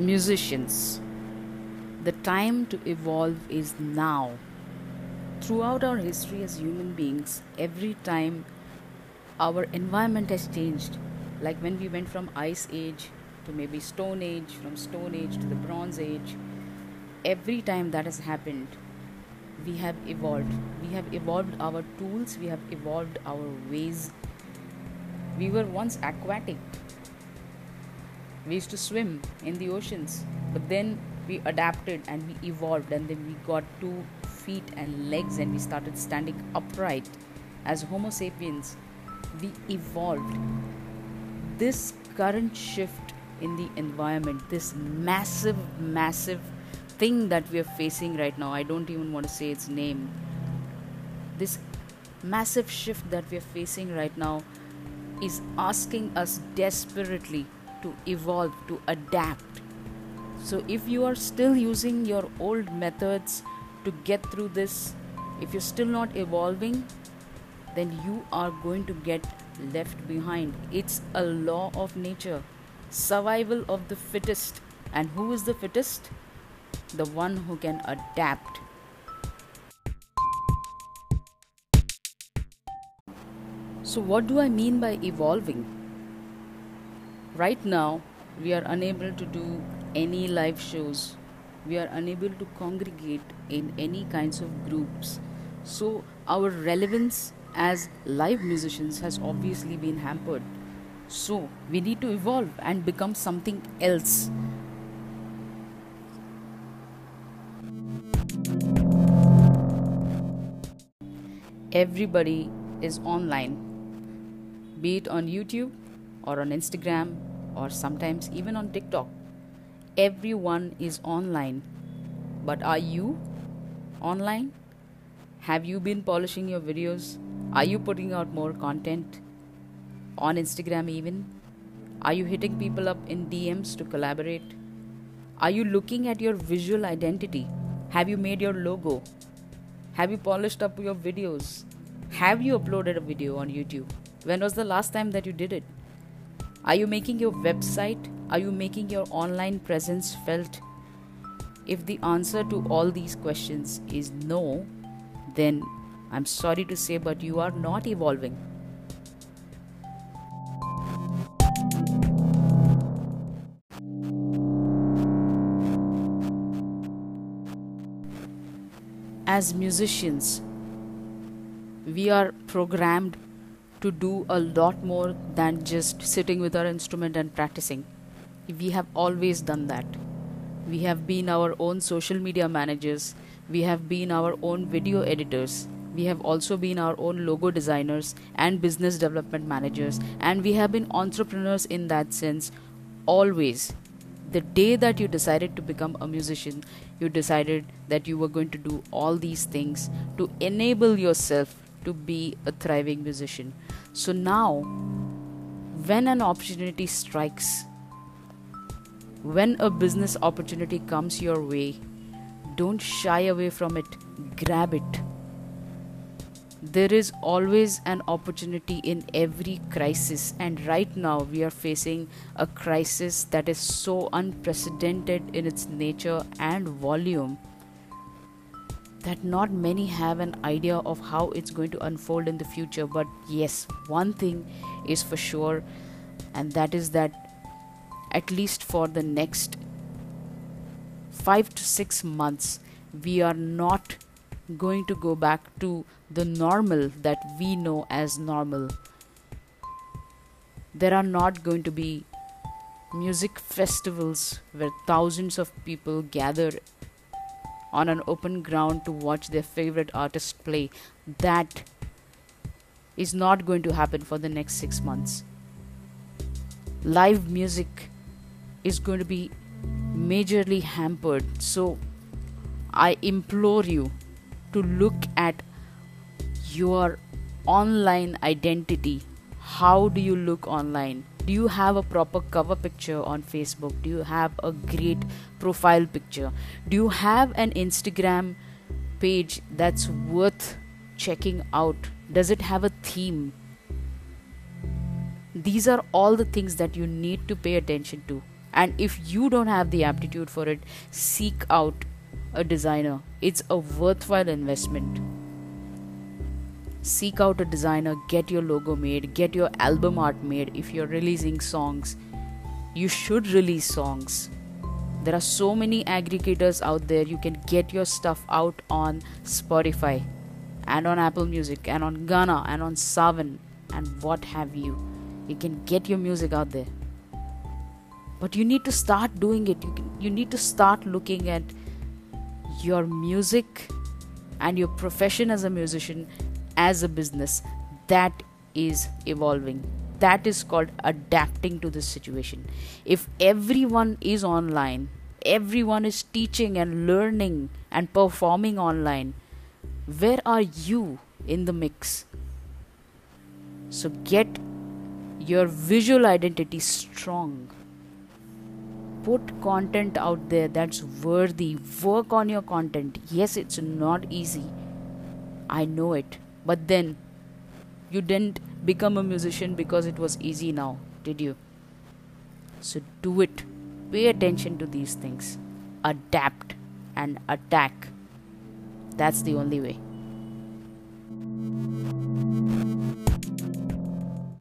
Musicians, the time to evolve is now. Throughout our history as human beings, every time our environment has changed, like when we went from ice age to maybe stone age, from stone age to the bronze age, every time that has happened, we have evolved. We have evolved our tools, we have evolved our ways. We were once aquatic, we used to swim in the oceans, but then we adapted and we evolved, and then we got two feet and legs and we started standing upright as Homo sapiens. We evolved. This current shift in the environment, this massive, massive thing that we are facing right now, I don't even want to say its name. This massive shift that we are facing right now is asking us desperately to evolve, to adapt. So, if you are still using your old methods to get through this, if you're still not evolving, then you are going to get left behind. It's a law of nature. Survival of the fittest. And who is the fittest? The one who can adapt. So, what do I mean by evolving? right now we are unable to do any live shows we are unable to congregate in any kinds of groups so our relevance as live musicians has obviously been hampered so we need to evolve and become something else everybody is online be it on youtube or on instagram or sometimes even on TikTok. Everyone is online. But are you online? Have you been polishing your videos? Are you putting out more content? On Instagram, even? Are you hitting people up in DMs to collaborate? Are you looking at your visual identity? Have you made your logo? Have you polished up your videos? Have you uploaded a video on YouTube? When was the last time that you did it? Are you making your website? Are you making your online presence felt? If the answer to all these questions is no, then I'm sorry to say, but you are not evolving. As musicians, we are programmed to do a lot more than just sitting with our instrument and practicing. We have always done that. We have been our own social media managers, we have been our own video editors, we have also been our own logo designers and business development managers, and we have been entrepreneurs in that sense always. The day that you decided to become a musician, you decided that you were going to do all these things to enable yourself to be a thriving musician. So now, when an opportunity strikes, when a business opportunity comes your way, don't shy away from it, grab it. There is always an opportunity in every crisis, and right now we are facing a crisis that is so unprecedented in its nature and volume that not many have an idea of how it's going to unfold in the future. But yes, one thing is for sure, and that is that at least for the next five to six months, we are not going to go back to the normal that we know as normal. There are not going to be music festivals where thousands of people gather on an open ground to watch their favorite artist play. That is not going to happen for the next six months. Live music is going to be majorly hampered. So I implore you to look at your online identity. How do you look online? do you have a proper cover picture on facebook? Do you have a great profile picture? Do you have an instagram page that's worth checking out? Does it have a theme? These are all the things that you need to pay attention to. And if you don't have the aptitude for it seek out a designer. It's a worthwhile investment. Seek out a designer. Get your logo made. Get your album art made. If you're releasing songs you should release songs. There are so many aggregators out there. You can get your stuff out on spotify and on apple music and on Gaana and on Saavn and what have you. You can get your music out there. But you need to start doing it. You, can, you need to start looking at your music and your profession as a musician as a business that is evolving. That is called adapting to this situation. If everyone is online everyone is teaching and learning and performing online where are you in the mix? So get your visual identity strong put content out there that's worthy work on your content yes it's not easy i know it but then you didn't become a musician because it was easy now, did you? So do it. Pay attention to these things. Adapt and attack. That's the only way.